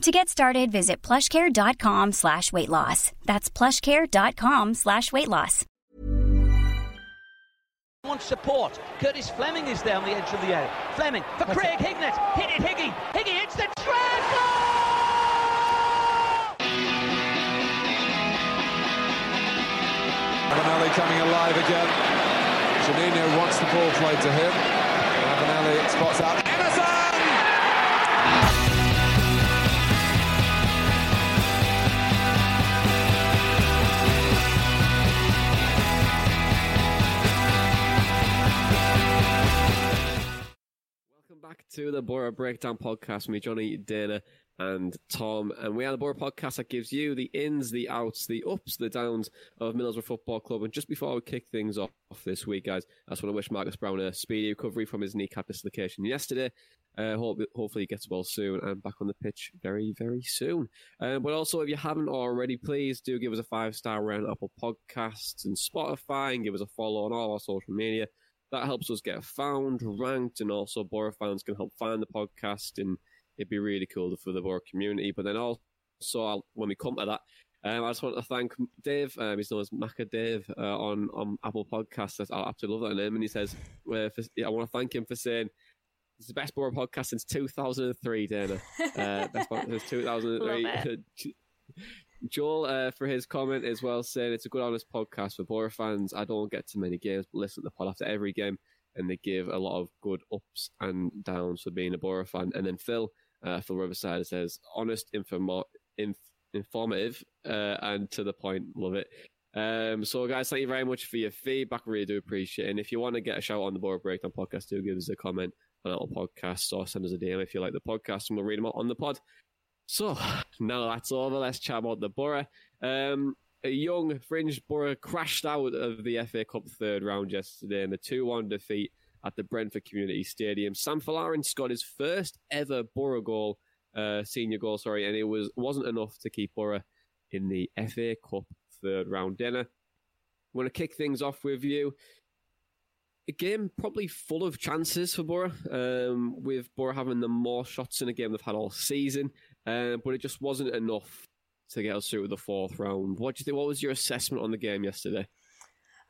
To get started, visit plushcare.com slash weight loss. That's plushcare.com slash weight loss. wants support. Curtis Fleming is there on the edge of the area. Fleming for Craig Hignett. Hit it, Higgy. Higgy hits the treble! Ravanelli coming alive again. Juninho wants the ball played to him. Ravanelli spots out. Back to the Boro Breakdown podcast with me, Jonny, Dana, and Tom. And we are the Boro podcast that gives you the ins, the outs, the ups, the downs of Middlesbrough Football Club. And just before we kick things off this week, guys, I just want to wish Marcus Browne a speedy recovery from his kneecap dislocation yesterday. Uh, hope, hopefully he gets well soon and back on the pitch very, very soon. Um, but also, if you haven't already, please do give us a five star round Apple Podcasts and Spotify and give us a follow on all our social media. That helps us get found, ranked, and also Boro fans can help find the podcast, and it'd be really cool for the Boro community. But then also, I'll, when we come to that, um, I just want to thank Dave. Um, he's known as Macca Dave uh, on on Apple Podcasts. I absolutely love that name, and he says, uh, for, yeah, "I want to thank him for saying." It's the best Boro podcast since 2003, Dana. Uh, best podcast since 2003. Joel, uh, for his comment as well, saying it's a good, honest podcast for Boro fans. I don't get to many games, but listen to the pod after every game, and they give a lot of good ups and downs for being a Boro fan. And then Phil, uh, Phil Riverside says, honest, informa- inf- informative, uh, and to the point. Love it. Um, so, guys, thank you very much for your feedback. Really do appreciate it. And if you want to get a shout on the Borough Breakdown podcast, do give us a comment on our podcast or send us a DM if you like the podcast, and we'll read them out on the pod. So now that's over. Let's chat about the Boro. Um, a young fringe Boro crashed out of the FA Cup third round yesterday in a 2 1 defeat at the Brentford Community Stadium. Sam Folarin scored his first ever Boro goal, uh, senior goal, sorry, and it was, wasn't enough to keep Boro in the FA Cup third round Dana. I'm going to kick things off with you. A game probably full of chances for Boro, um, with Boro having the more shots in a game they've had all season, uh, but it just wasn't enough to get us through the fourth round. What do you think? What was your assessment on the game yesterday?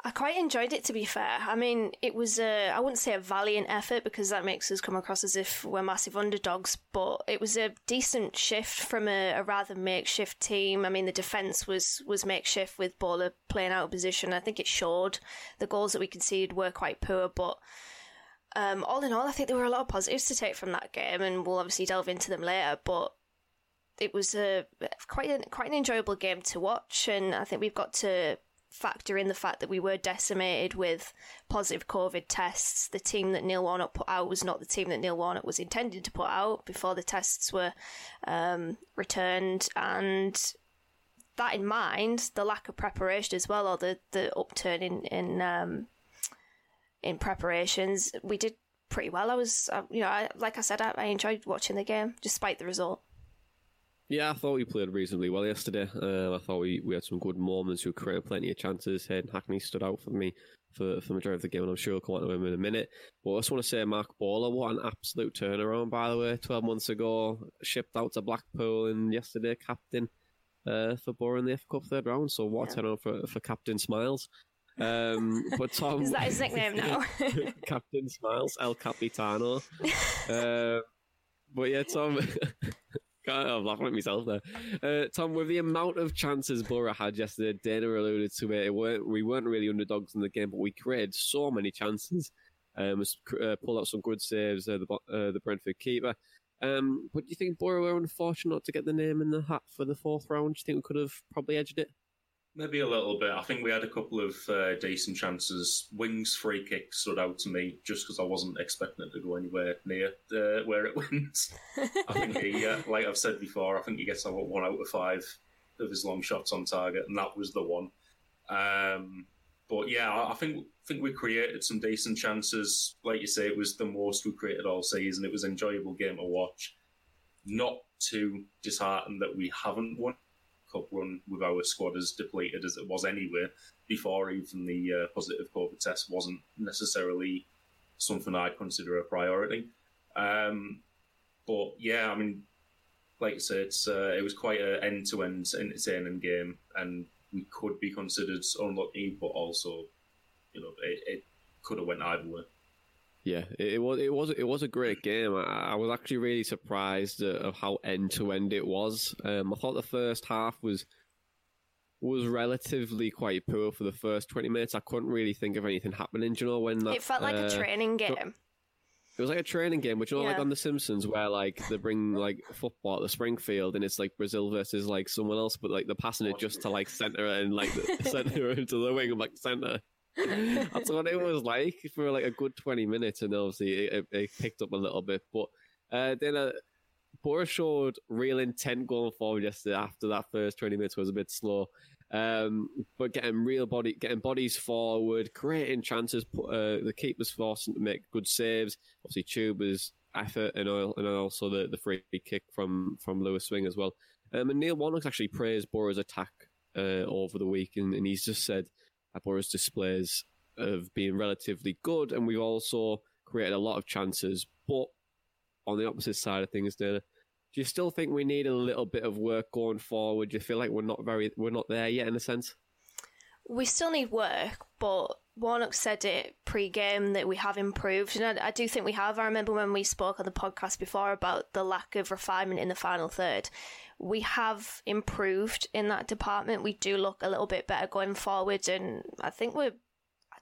I quite enjoyed it, to be fair. I mean, it was a, I wouldn't say a valiant effort because that makes us come across as if we're massive underdogs, but it was a decent shift from a, a rather makeshift team. I mean, the defence was, was makeshift with Bola playing out of position. I think it showed. The goals that we conceded were quite poor, but um, all in all, I think there were a lot of positives to take from that game, and we'll obviously delve into them later, but it was a quite a, quite an enjoyable game to watch, and I think we've got to factor in the fact that we were decimated with positive COVID tests. The team that Neil Warnock put out was not the team that Neil Warnock was intended to put out before the tests were um, returned, and that in mind, the lack of preparation as well, or the the upturn in in um, in preparations, we did pretty well. I was, you know, I, like I said, I, I enjoyed watching the game despite the result. Yeah, I thought we played reasonably well yesterday. Uh, I thought we, we had some good moments. We created plenty of chances. Hayden Hackney stood out for me for, for the majority of the game, and I'm sure we'll come on to him in a minute. But I just want to say, Marc Bola, what an absolute turnaround, by the way. 12 months ago, shipped out to Blackpool, and yesterday, captain uh, for Boro in the FA Cup third round. So what a turnaround for, for Captain Smiles. Um, but Tom, Is that his nickname now? Captain Smiles, El Capitano. uh, but yeah, Tom, I'm laughing at myself there. Uh, Tom, with the amount of chances Boro had yesterday, Dana alluded to it. it weren't, we weren't really underdogs in the game, but we created so many chances. Um, uh, pulled out some good saves, uh, the uh, the Brentford keeper. Um, but do you think Boro were unfortunate to get the name in the hat for the fourth round? Do you think we could have probably edged it? Maybe a little bit. I think we had a couple of uh, decent chances. Wing's free kick stood out to me just because I wasn't expecting it to go anywhere near uh, where it went. I think he, uh, like I've said before, I think he gets about one out of five of his long shots on target, and that was the one. Um, but yeah, I think think we created some decent chances. Like you say, it was the most we created all season. It was an enjoyable game to watch. Not too disheartened that we haven't won Cup run with our squad as depleted as it was anyway, before even the uh, positive COVID test wasn't necessarily something I'd consider a priority. Um, but yeah, I mean, like I said, it's, uh, it was quite an end to end entertaining game, and we could be considered unlucky, but also, you know, it, it could have went either way. Yeah, it, was it was it was a great game. I, I was actually really surprised of how end to end it was. Um, I thought the first half was was relatively quite poor for the first twenty minutes. I couldn't really think of anything happening. Do you know when that, it felt like uh, a training game? It was like a training game, which you know, yeah. like on The Simpsons, where like they bring like football at the Springfield, and it's like Brazil versus like someone else, but like they're passing it just to like center and like center into the wing of like center. That's what it was like for like a good 20 minutes, and obviously it, it picked up a little bit. But uh, then uh, Boro showed real intent going forward yesterday after that first 20 minutes was a bit slow. Um, but getting real body, getting bodies forward, creating chances, uh, the keepers forcing to make good saves. Obviously, Chuba's effort and, oil, and also the, the free kick from, from Lewis Wing as well. Um, and Neil Warnock's actually praised Boro's attack uh, over the week, and, and he's just said Boro's displays of being relatively good, and we've also created a lot of chances. But on the opposite side of things, Dana, do you still think we need a little bit of work going forward? Do you feel like we're not very we're not there yet in a sense? We still need work, but Warnock said it pre-game that we have improved, and I, I, do think we have. I remember when we spoke on the podcast before about the lack of refinement in the final third we have improved in that department. We do look a little bit better going forward, and I think we're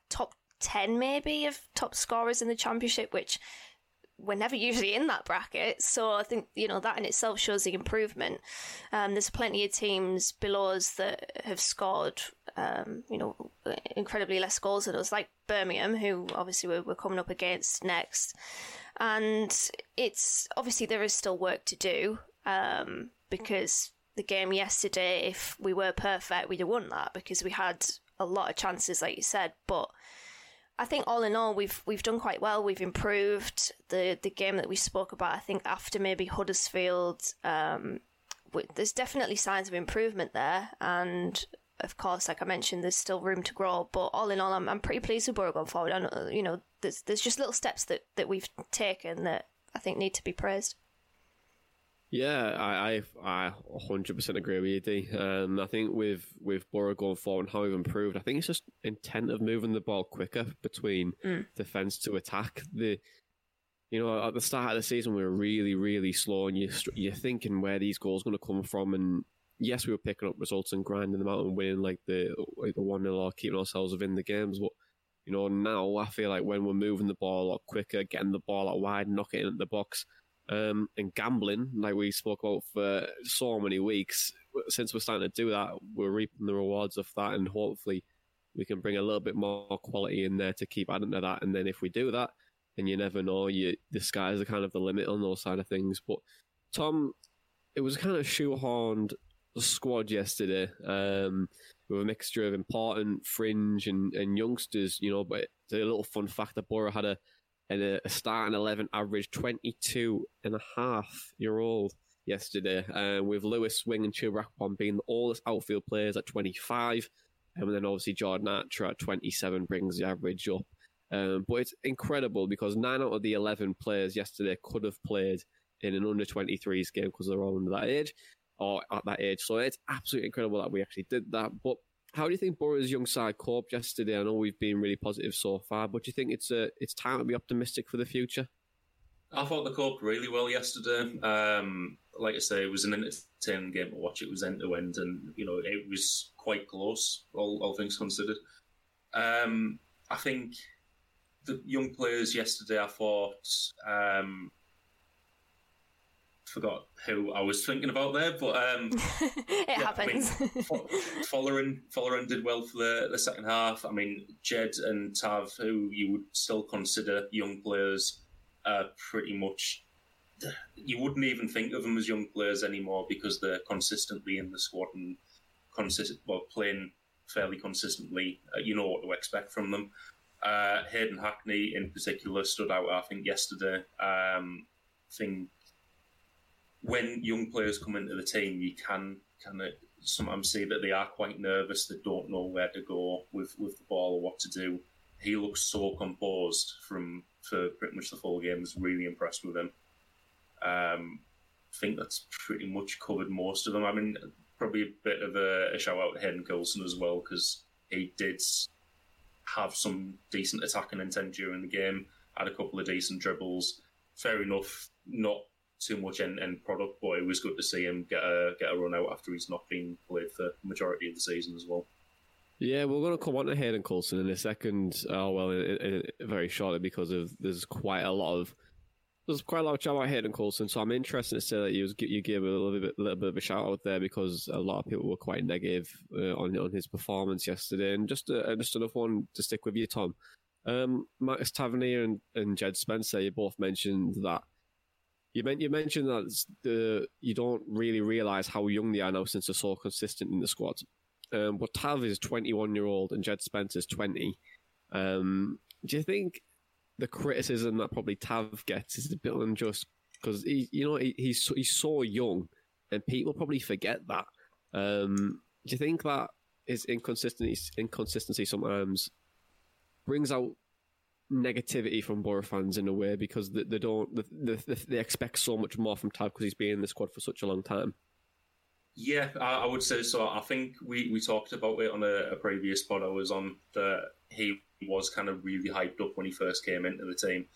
top 10 maybe of top scorers in the championship, which we're never usually in that bracket. So I think, you know, that in itself shows the improvement. Um, there's plenty of teams below us that have scored, um, you know, incredibly less goals than us, like Birmingham, who obviously we're, we're coming up against next. And it's obviously there is still work to do. Um, because the game yesterday, if we were perfect, we'd have won that because we had a lot of chances, like you said. But I think all in all, we've we've done quite well. We've improved the the game that we spoke about. I think after maybe Huddersfield, um, there's definitely signs of improvement there, and of course, like I mentioned, there's still room to grow. But all in all, I'm I'm pretty pleased with Boro going forward. And you know, there's there's just little steps that that we've taken that I think need to be praised. Yeah, I I, I 100% agree with you, D. Um, I think with with Boro going forward and how we've improved, I think it's just intent of moving the ball quicker between mm. defence to attack. The you know at the start of the season we were really really slow, and you you're thinking where these goals going to come from, and yes, we were picking up results and grinding them out and winning like the like the one 0 or keeping ourselves within the games, but. You know, now I feel like when we're moving the ball a lot quicker, getting the ball out wide, knocking it in the box, um, and gambling, like we spoke about for so many weeks. Since we're starting to do that, we're reaping the rewards of that, and hopefully we can bring a little bit more quality in there to keep adding to that. And then if we do that, then you never know. You the sky's are kind of the limit on those side of things. But Tom, it was kind of shoehorned squad yesterday um, with a mixture of important fringe and, and youngsters. You know, but a little fun fact that Boro had a and a, starting 11 average 22 and a half year old yesterday, uh, with Lewis Wing and Chuba being the oldest outfield players at 25. And then obviously Jordan Archer at 27 brings the average up. Um, but it's incredible because nine out of the 11 players yesterday could have played in an under 23s game because they're all under that age or at that age. So it's absolutely incredible that we actually did that. But how do you think Boro's young side coped yesterday? I know we've been really positive so far, but do you think it's a, uh, it's time to be optimistic for the future? I thought they coped really well yesterday. Um, like I say, it was an entertaining game to watch. It was end to end, and you know it was quite close, all, all things considered. Um, I think the young players yesterday. I thought um, forgot who I was thinking about there, but um, it yeah, happens. I mean, did well for the, the second half. I mean, Djed and Tav, who you would still consider young players, uh, pretty much you wouldn't even think of them as young players anymore because they're consistently in the squad and consistent, well, playing fairly consistently. Uh, you know what to expect from them. Uh, Hayden Hackney in particular stood out, I think, yesterday. Um, I think when young players come into the team, you can kind of sometimes see that they are quite nervous. They don't know where to go with, with the ball or what to do. He looks so composed from for pretty much the full game. I was really impressed with him. Um, I think that's pretty much covered most of them. I mean, probably a bit of a, a shout out to Hayden Coulson as well because he did have some decent attacking intent during the game. Had a couple of decent dribbles. Fair enough, not too much end, end product, but it was good to see him get a get a run out after he's not been played for majority of the season as well. Yeah, we're going to come on to Hayden Coulson in a second. Oh well, very shortly because of there's quite a lot of there's quite a lot of chat about Hayden Coulson, so I'm interested to say that you you gave a little bit, little bit of a shout out there because a lot of people were quite negative uh, on on his performance yesterday. And just uh, just enough one to stick with you, Tom. Um, Marcus Tavernier and, and Djed Spencer, you both mentioned that you, meant, you mentioned that the you don't really realise how young they are now since they're so consistent in the squad. Um, but Tav is 21 year old and Djed Spencer is 20. Um, do you think the criticism that probably Tav gets is a bit unjust because you know, he, he's he's so young, and people probably forget that. Um, do you think that his inconsistency inconsistency sometimes brings out negativity from Boro fans in a way because they, they don't they, they, they, expect so much more from Tav because he's been in the squad for such a long time. Yeah, I, I would say so. I think we, we talked about it on a, a previous pod I was on that he was kind of really hyped up when he first came into the team.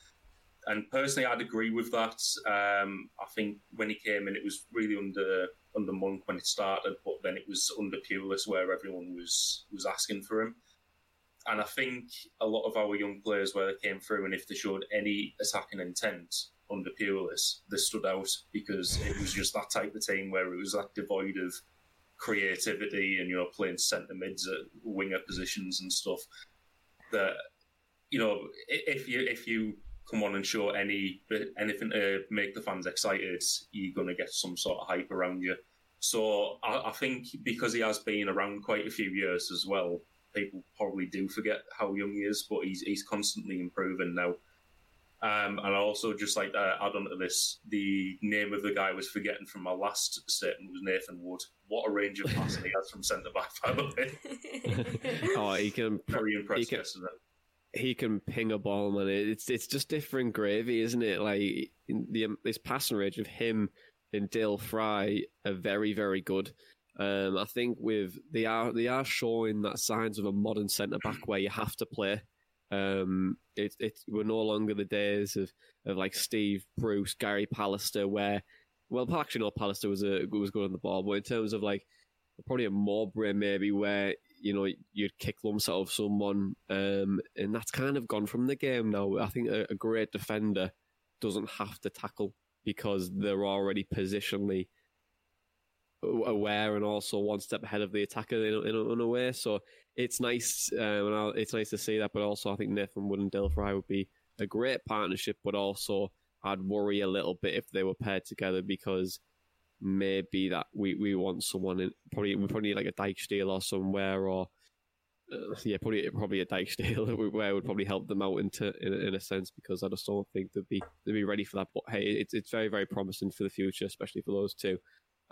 And personally, I'd agree with that. Um, I think when he came in, it was really under under Monk when it started, but then it was under Pulis where everyone was was asking for him. And I think a lot of our young players, where they came through, and if they showed any attacking intent under Pulis, they stood out because it was just that type of team where it was that devoid of creativity and you know playing centre mids at winger positions and stuff. That you know if you if you come on and show any anything to make the fans excited, you're going to get some sort of hype around you. So I, I think because he has been around quite a few years as well, people probably do forget how young he is, but he's he's constantly improving now. Um, and I also just like to add on to this, the name of the guy I was forgetting from my last statement was Nathan Wood. What a range of passing he has from centre back, by the way. oh, he can very impressed he can, yesterday. He can ping a ball, man. It's it's just different gravy, isn't it? Like the this passing range of him and Dael Fry are very very good. Um, I think with they are they are showing that signs of a modern centre back where you have to play. Um, it, it we're no longer the days of, of like Steve Bruce, Gary Pallister, where well, actually, no, Pallister was a was good on the ball, but in terms of like probably a Mowbray maybe where you know you'd kick lumps out of someone, um, and that's kind of gone from the game now. I think a, a great defender doesn't have to tackle because they're already positionally aware and also one step ahead of the attacker in, in, in a way. So it's nice, um, it's nice to see that. But also, I think Nathan Wood and Fry would be a great partnership. But also, I'd worry a little bit if they were paired together because maybe that we, we want someone in probably we probably need like a Dijksteel or somewhere or uh, yeah probably probably a Dijksteel where would probably help them out into in, in, a sense because I just don't think they'd be they'd be ready for that. But hey, it's it's very very promising for the future, especially for those two.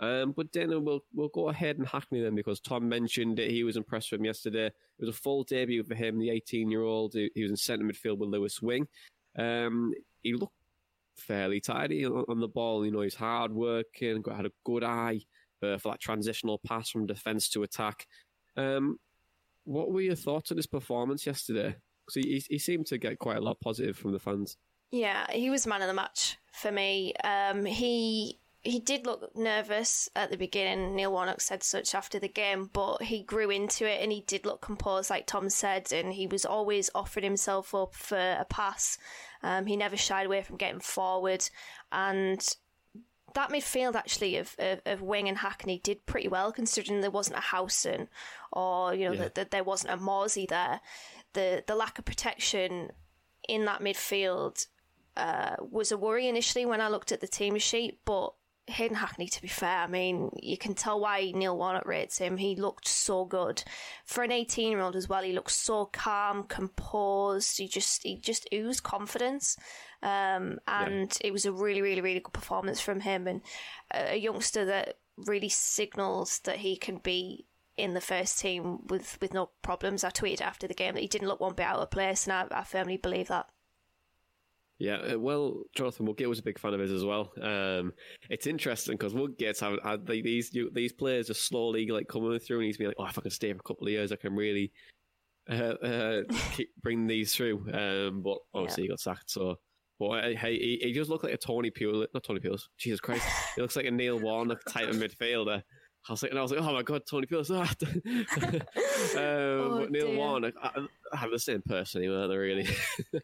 Um, but then we'll we'll go ahead and Hackney then because Tom mentioned that he was impressed with him yesterday. It was a full debut for him, the 18 year old. He was in centre midfield with Lewis Wing. Um, he looked fairly tidy on, the ball. You know, he's hard working, had a good eye uh, for that transitional pass from defence to attack. Um, what were your thoughts on his performance yesterday? Because he, he, seemed to get quite a lot positive from the fans. Yeah, he was man of the match for me. Um, he he did look nervous at the beginning. Neil Warnock said such after the game, but he grew into it and he did look composed, like Tom said, and he was always offering himself up for a pass. Um, he never shied away from getting forward, and that midfield actually of, of, of, Wing and Hackney did pretty well considering there wasn't a Howson or you know yeah. that the, there wasn't a Morsy there. The the lack of protection in that midfield uh, was a worry initially when I looked at the team sheet, but Hayden Hackney, to be fair, I mean, you can tell why Neil Warnock rates him. He looked so good for an 18 year old as well. He looked so calm, composed. He just he just oozed confidence, um, and yeah. it was a really, really, really good performance from him and a youngster that really signals that he can be in the first team with with no problems. I tweeted after the game that he didn't look one bit out of place, and I, I firmly believe that. Yeah, uh, well, Jonathan Woodgate was a big fan of his as well. Um, it's interesting because Woodgate's had, had like, these these players are slowly like coming through, and he's been like, "Oh, if I can stay for a couple of years, I can really uh, uh, keep, bring these through." Um, but obviously, yeah. he got sacked. So, but hey, he, he just looked like a Tony Pulis, not Tony Pulis. Jesus Christ, he looks like a Neil Warnock type of midfielder. I was like, and I was like, oh my god, Tony Pulis. um, oh, Neil dear. Warnock, I, I, have the same person, weren't they really?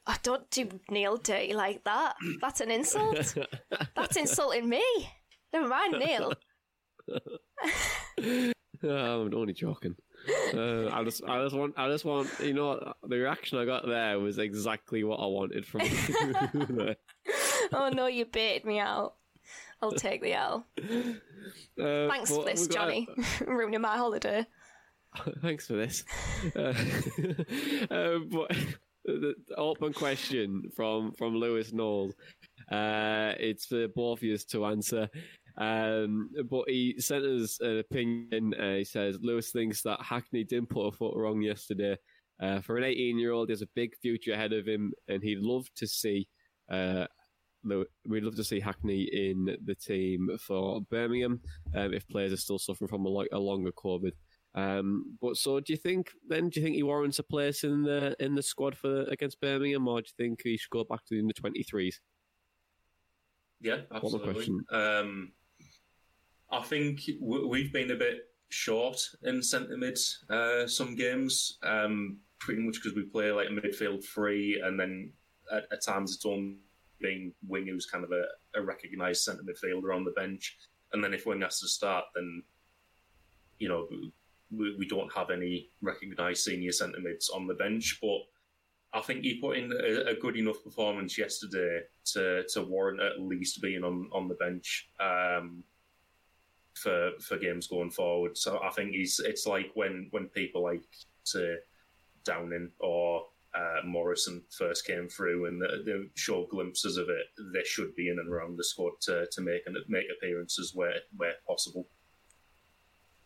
I don't do Neil dirty like that. That's an insult. That's insulting me. Never mind Neil. oh, I'm only joking. Uh, I just, I just want, I just want, you know, the reaction I got there was exactly what I wanted from. oh no, you baited me out. I'll take the L. Uh, Thanks for this, Jonny. Ruining my holiday. Thanks for this. Uh, uh, but the open question from from Lewis Knowles. Uh, it's for both of you to answer. Um, but he sent us an opinion. Uh, he says Lewis thinks that Hackney didn't put a foot wrong yesterday. Uh, for an 18 year old, there's a big future ahead of him, and he'd love to see uh, we'd love to see Hackney in the team for Birmingham um, if players are still suffering from a, a longer COVID. Um, but so, do you think then? Do you think he warrants a place in the in the squad for against Birmingham, or do you think he should go back to the twenty threes? Yeah, absolutely. Um, I think we've been a bit short in centre mid uh, some games, um, pretty much because we play like midfield three, and then at, at times it's on being Wing, who's kind of a, a recognised centre midfielder on the bench. And then if Wing has to start, then, you know, we, we don't have any recognised senior centre mids on the bench. But I think he put in a, a, good enough performance yesterday to, to warrant at least being on, on the bench um, for for games going forward. So I think he's it's like when, when people like to Downing or uh, Morrison first came through and the, the show glimpses of it, they should be in and around the squad to, to make and make appearances where where possible.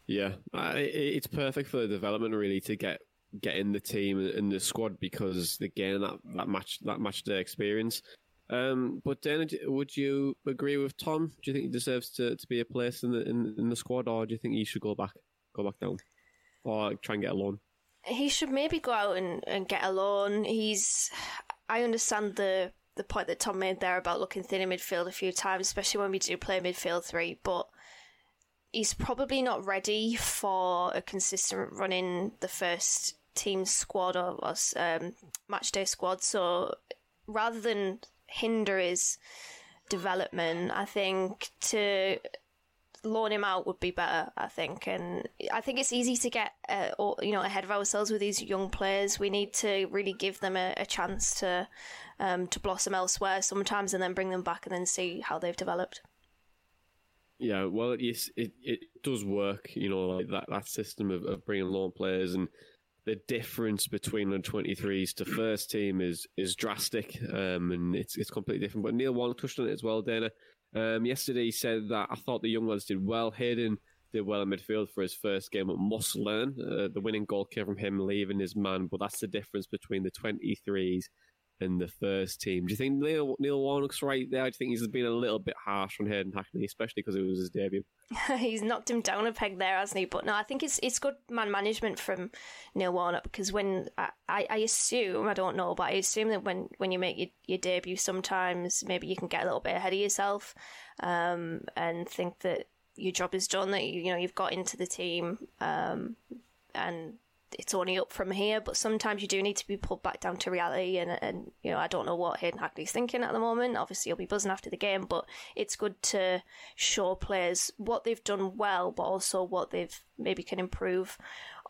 Yeah, it's perfect for the development really to get get in the team and the squad because they again that, that match that match day experience. Um, but then, would you agree with Tom? Do you think he deserves to, to be a place in the in, in the squad, or do you think he should go back go back down, or try and get a loan? He should maybe go out and, and get a loan. He's. I understand the the point that Tom made there about looking thin in midfield a few times, especially when we do play midfield three, but he's probably not ready for a consistent run in the first team squad or, or um, match day squad. So rather than hinder his development, I think to loan him out would be better, I think. And I think it's easy to get, uh, you know, ahead of ourselves with these young players. We need to really give them a, a chance to um, to blossom elsewhere sometimes, and then bring them back and then see how they've developed. Yeah, well, it, it, it does work, you know, like that, that system of, of bringing loan players and the difference between the 23s to first team is is drastic um, and it's it's completely different. But Neil Warnock touched on it as well, Dana. Um, yesterday he said that I thought the young ones did well. Hayden did well in midfield for his first game, but must learn. Uh, the winning goal came from him leaving his man, but that's the difference between the 23s in the first team. Do you think Neil, Neil Warnock's right there? Do you think he's been a little bit harsh on Hayden Hackney, especially because it was his debut? he's knocked him down a peg there, hasn't he? But no, I think it's it's good man management from Neil Warnock because when I, I assume I don't know, but I assume that when, when you make your, your debut, sometimes maybe you can get a little bit ahead of yourself um, and think that your job is done, that you, you know you've got into the team, um, and it's only up from here, but sometimes you do need to be pulled back down to reality. And, and you know, I don't know what Hayden Hackney's thinking at the moment. Obviously, he'll be buzzing after the game, but it's good to show players what they've done well, but also what they've maybe can improve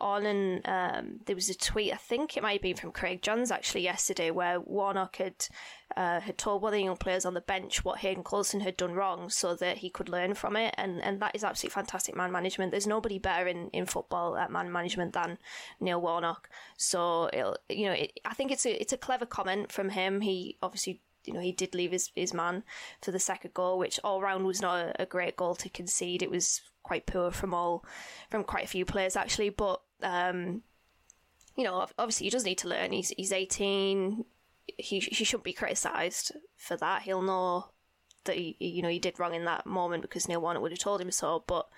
on. And um, there was a tweet, I think it might have been from Craig Johns actually yesterday, where Warnock had uh, had told one of the young players on the bench what Hayden Coulson had done wrong so that he could learn from it. And, and that is absolutely fantastic man management. There's nobody better in, in football at man management than Neil Warnock. So, you know, it, I think it's a, it's a clever comment from him. He obviously you know, he did leave his, his man for the second goal, which all round was not a, a, great goal to concede. It was quite poor from all, from quite a few players actually. But um, you know, obviously he does need to learn. He's he's eighteen he he shouldn't be criticised for that. He'll know that he you know he did wrong in that moment because Neil Warnock would have told him so. But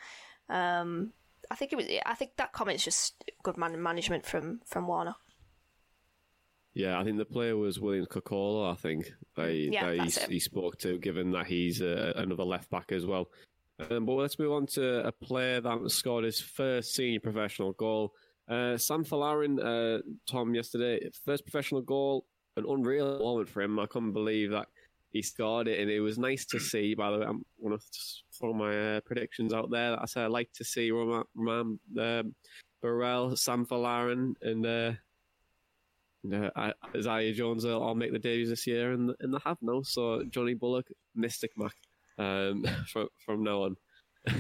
um, I think it was I think that comment's just good man management from from Warner. Yeah, I think the player was William Kokolo. I think they, yeah, they he, he, spoke to, given that he's uh, another left back as well. Um, but let's move on to a player that scored his first senior professional goal. Uh, Sam Folarin, uh, Tom, yesterday, first professional goal an unreal moment for him. I couldn't believe that he scored it, and it was nice to see. By the way, I'm going to throw my uh, predictions out there. I said I like to see Roman, Roman um, Burrell, Sam Folarin, and uh, uh, Isaiah Jones will all make the debuts this year, and and they have no. So Jonny Bullock, Mystic Mac, um, from from now on.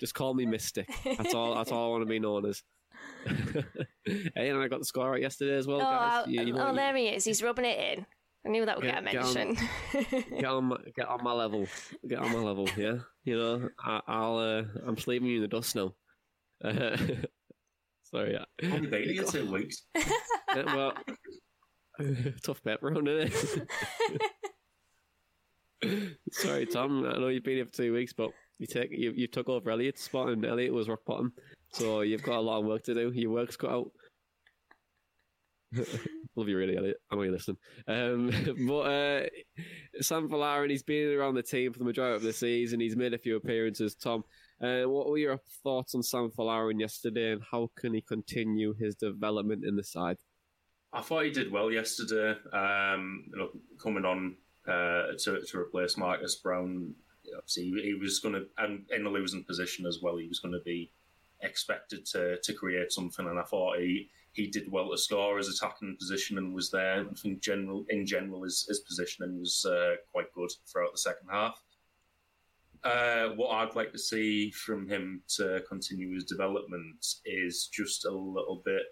Just call me Mystic. That's all. That's all I want to be known as. hey, and I got the score right yesterday as well, oh, guys. You, you know, oh, there he is. He's rubbing it in. I knew that would get, get a mention. Get on, get on, my, get on my level. Get on my level. Yeah, you know, I, will uh, I'm sleeping you in the dust now. Uh, sorry. Yeah. Only dating in two weeks. yeah, well, tough pepper on it. Sorry, Tom. I know you've been here for two weeks, but you take you, you took over Elliot's spot, and Elliot was rock bottom. So you've got a lot of work to do. Your work's cut out. Love you, really, Elliot. I know you're listening. Um, but uh, Sam Folarin, he's been around the team for the majority of the season. He's made a few appearances. Tom, uh, what were your thoughts on Sam Folarin yesterday, and how can he continue his development in the side? I thought he did well yesterday. Um, you know, coming on uh, to, to replace Marcus Browne. obviously he was going to, and in a losing position as well, he was going to be expected to to create something, and I thought he he did well to score his attacking position and was there. I think general in general his, his positioning was uh, quite good throughout the second half. Uh, what I'd like to see from him to continue his development is just a little bit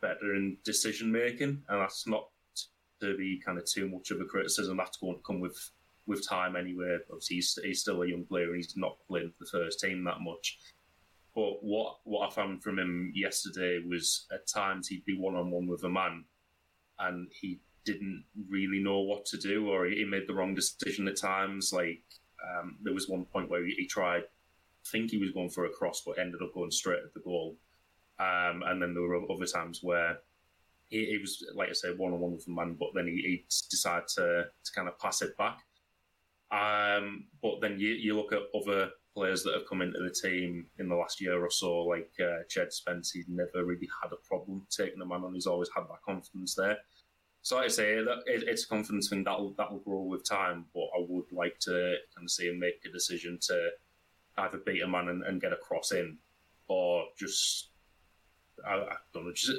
better in decision making, and that's not to be kind of too much of a criticism. That's going to come with with time anyway. Obviously, he's, he's still a young player and he's not playing for the first team that much. But what what I found from him yesterday was at times he'd be one on one with a man, and he didn't really know what to do, or he made the wrong decision at times. Like um, there was one point where he, he, tried, I think he was going for a cross, but ended up going straight at the goal. Um, and then there were other times where he, he was, like I said, one on one with a man, but then he, he decided to to kind of pass it back. Um, but then you, you look at other players that have come into the team in the last year or so, like uh, Spence, he's never really had a problem taking a man on. He's always had that confidence there. So like I say that it, it's a confidence thing that'll that'll grow with time. But I would like to kind of see him make a decision to either beat a man and, and get a cross in, or just I, I don't know, just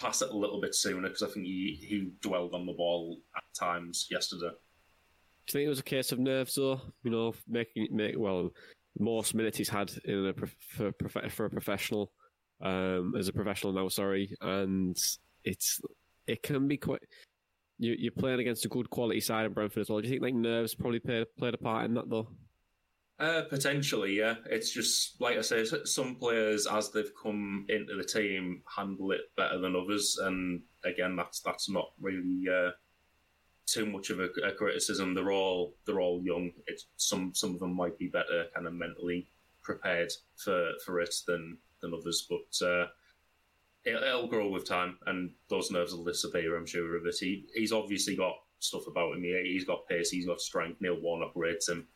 pass it a little bit sooner because I think he he dwelled on the ball at times yesterday. Do you think it was a case of nerves, though? You know, making make well, most minutes he's had in a for, for a professional, um, as a professional now. Sorry, and it's it can be quite. You, you're playing against a good quality side in Brentford as well. Do you think like nerves probably played played a part in that though? Uh, potentially, yeah. It's just like I say, some players as they've come into the team handle it better than others, and again, that's that's not really uh, too much of a, a, criticism. They're all they're all young. It's some some of them might be better kind of mentally prepared for for it than than others, but. Uh, it, will grow with time, and those nerves will disappear. I'm sure of it. He he's obviously got stuff about him. He, he's got pace. He's got strength. Neil Warnock rates him,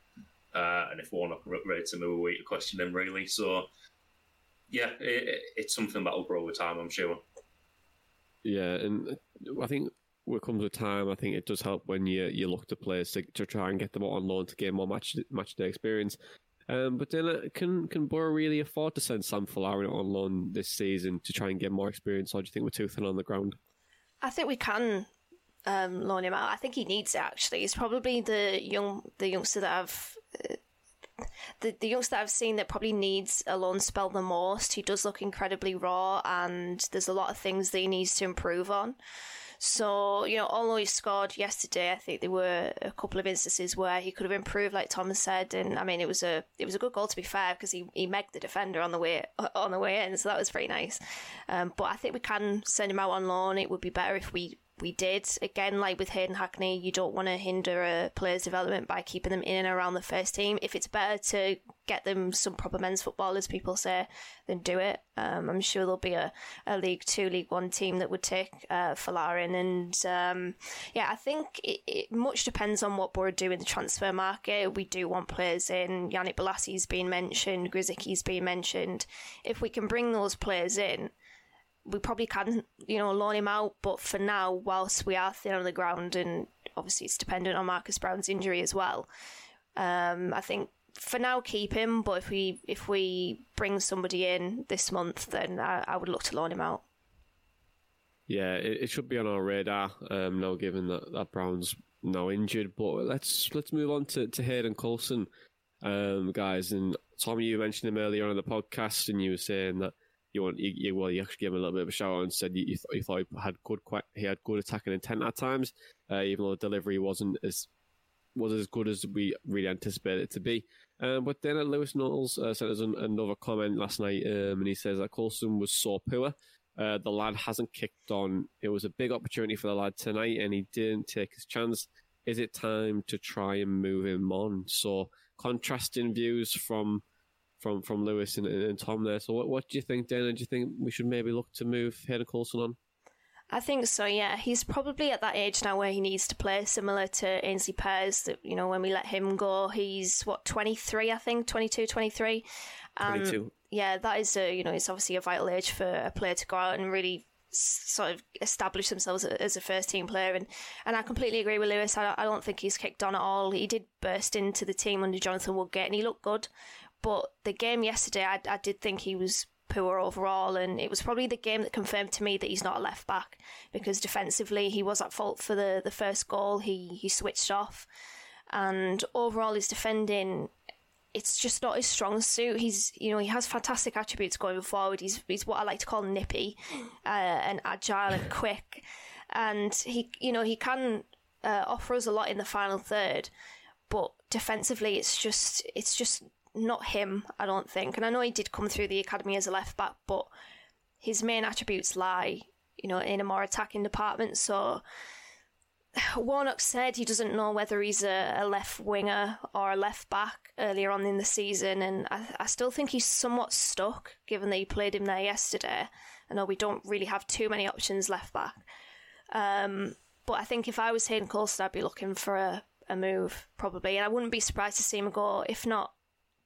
uh, and if Warnock rates him, who are we to question him really? So, yeah, it, it's something that'll grow with time. I'm sure. Yeah, and I think what comes with time, I think it does help when you you look to players to, to try and get them on loan to gain more match match day experience. Um, but then, uh, can can Boro really afford to send Sam Folarin on loan this season to try and get more experience, or do you think we're too thin on the ground? I think we can um, loan him out. I think he needs it. Actually, he's probably the young the youngster that I've. The, the youngster I've seen that probably needs a loan spell the most. He does look incredibly raw, and there's a lot of things that he needs to improve on. So, you know, although he scored yesterday, I think there were a couple of instances where he could have improved, like Thomas said. And I mean, it was a it was a good goal to be fair because he he megged the defender on the way on the way in, so that was pretty nice. Um, but I think we can send him out on loan. It would be better if we we did. Again, like with Hayden Hackney, you don't want to hinder a player's development by keeping them in and around the first team. If it's better to get them some proper men's football, as people say, then do it. Um, I'm sure there'll be a, a League Two, League One team that would take uh, Folarin. And um, yeah, I think it, it, much depends on what Boro do in the transfer market. We do want players in. Yannick Bolasie's been mentioned, Grzycki's been mentioned. If we can bring those players in, we probably can, you know, loan him out. But for now, whilst we are thin on the ground, and obviously it's dependent on Marcus Browne's injury as well, um, I think for now keep him. But if we if we bring somebody in this month, then I, I would look to loan him out. Yeah, it, it should be on our radar um, now, given that, that Browne's now injured. But let's let's move on to, to Hayden Coulson, um, guys. And Tommy, you mentioned him earlier on in the podcast, and you were saying that you want you, you well you actually gave him a little bit of a shout out and said you, you, th- you thought he had good quite he had good attacking intent at times, uh, even though the delivery wasn't as was as good as we really anticipated it to be. Um, but then Lewis Knowles uh, sent us an, another comment last night, um, and he says that Coulson was so poor. Uh, the lad hasn't kicked on. It was a big opportunity for the lad tonight, and he didn't take his chance. Is it time to try and move him on? So contrasting views from from from Lewis and, and Tom there. So what what do you think, Dana? Do you think we should maybe look to move Hayden Coulson on? I think so. Yeah, he's probably at that age now where he needs to play similar to Aynsley Pears. That you know when we let him go, he's what twenty three, I think 22, 23. Um, 22. Yeah, that is a you know it's obviously a vital age for a player to go out and really sort of establish themselves as a first team player. And, and I completely agree with Lewis. I, I don't think he's kicked on at all. He did burst into the team under Jonathan Woodgate and he looked good. But the game yesterday, I, I did think he was poor overall, and it was probably the game that confirmed to me that he's not a left back because defensively he was at fault for the, the first goal. He he switched off, and overall his defending. It's just not his strong suit. He's, you know, he has fantastic attributes going forward. He's, he's what I like to call nippy, uh, and agile and quick, and he, you know, he can uh, offer us a lot in the final third. But defensively, it's just, it's just not him, I don't think. And I know he did come through the academy as a left back, but his main attributes lie, you know, in a more attacking department. So Warnock said he doesn't know whether he's a, a left winger or a left back earlier on in the season, and I, I still think he's somewhat stuck, given that he played him there yesterday. I know we don't really have too many options left back. Um, but I think if I was Hayden Coulson, I'd be looking for a, a move, probably. And I wouldn't be surprised to see him go, if not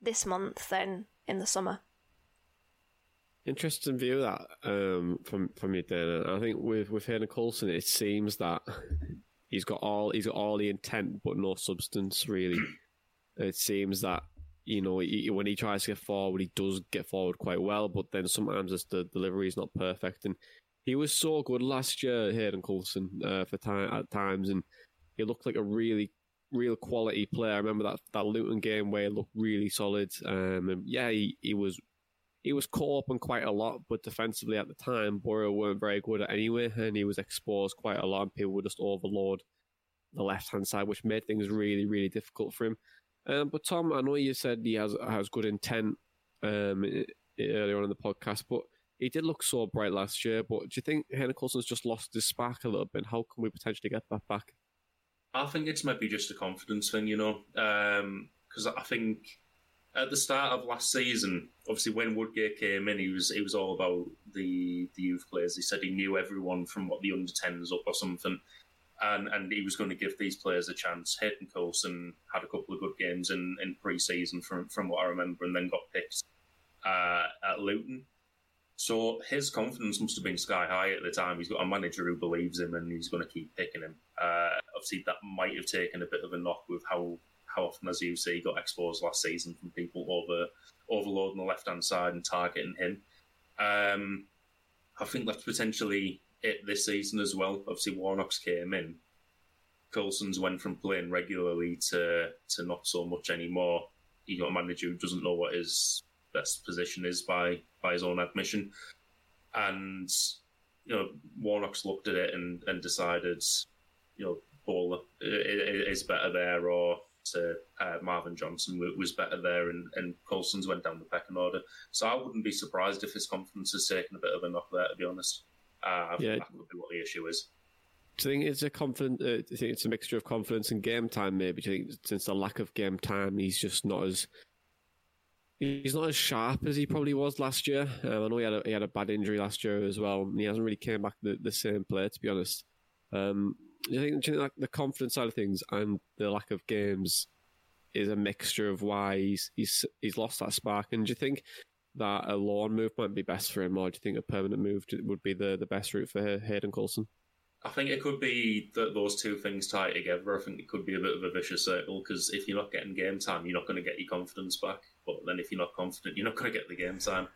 this month than in the summer. Interesting view that um, from from you, Dana. I think with with Hayden Coulson, it seems that he's got all he's got all the intent but no substance. Really, it seems that you know he, when he tries to get forward, he does get forward quite well, but then sometimes the delivery is not perfect. And he was so good last year, Hayden Coulson, uh, for time at times, and he looked like a really real quality player. I remember that that Luton game where he looked really solid. Um, yeah, he, he was he was caught up on quite a lot, but defensively at the time, Boro weren't very good at anyway, and he was exposed quite a lot, and people would just overload the left hand side, which made things really, really difficult for him. Um, but Tom, I know you said he has has good intent um, earlier on in the podcast, but he did look so bright last year. But do you think Hayden Coulson's just lost his spark a little bit? How can we potentially get that back? I think it's maybe just a confidence thing, you know, because um, I think at the start of last season, obviously when Woodgate came in, he was he was all about the the youth players. He said he knew everyone from what the under tens up or something, and and he was going to give these players a chance. Hayden Coulson had a couple of good games in in pre-season from from what I remember, and then got picked uh, at Luton. So his confidence must have been sky high at the time. He's got a manager who believes him, and he's going to keep picking him. Uh, obviously, that might have taken a bit of a knock with how how often, as you see, he got exposed last season from people over overloading the left hand side and targeting him. Um, I think that's potentially it this season as well. Obviously, Warnock's came in. Coulson's went from playing regularly to to not so much anymore. He got a manager who doesn't know what his best position is by by his own admission. And you know, Warnock's looked at it and, and decided, you know, Bola is better there, or to uh, Marvin Johnson was better there, and, and Coulson's went down the pecking order. So I wouldn't be surprised if his confidence has taken a bit of a knock there. To be honest, uh, yeah, that would be what the issue is. Do you think it's a confident? Uh, do you think it's a mixture of confidence and game time? Maybe do you think since the lack of game time, he's just not as he's not as sharp as he probably was last year. Um, I know he had a, he had a bad injury last year as well. he hasn't really came back the, the same player, to be honest. Um, do you think, do you think like the confidence side of things and the lack of games is a mixture of why he's he's he's lost that spark? And do you think that a loan move might be best for him, or do you think a permanent move would be the, the best route for Hayden Coulson? I think it could be that those two things tie together. I think it could be a bit of a vicious circle because if you're not getting game time, you're not going to get your confidence back. But then if you're not confident, you're not going to get the game time.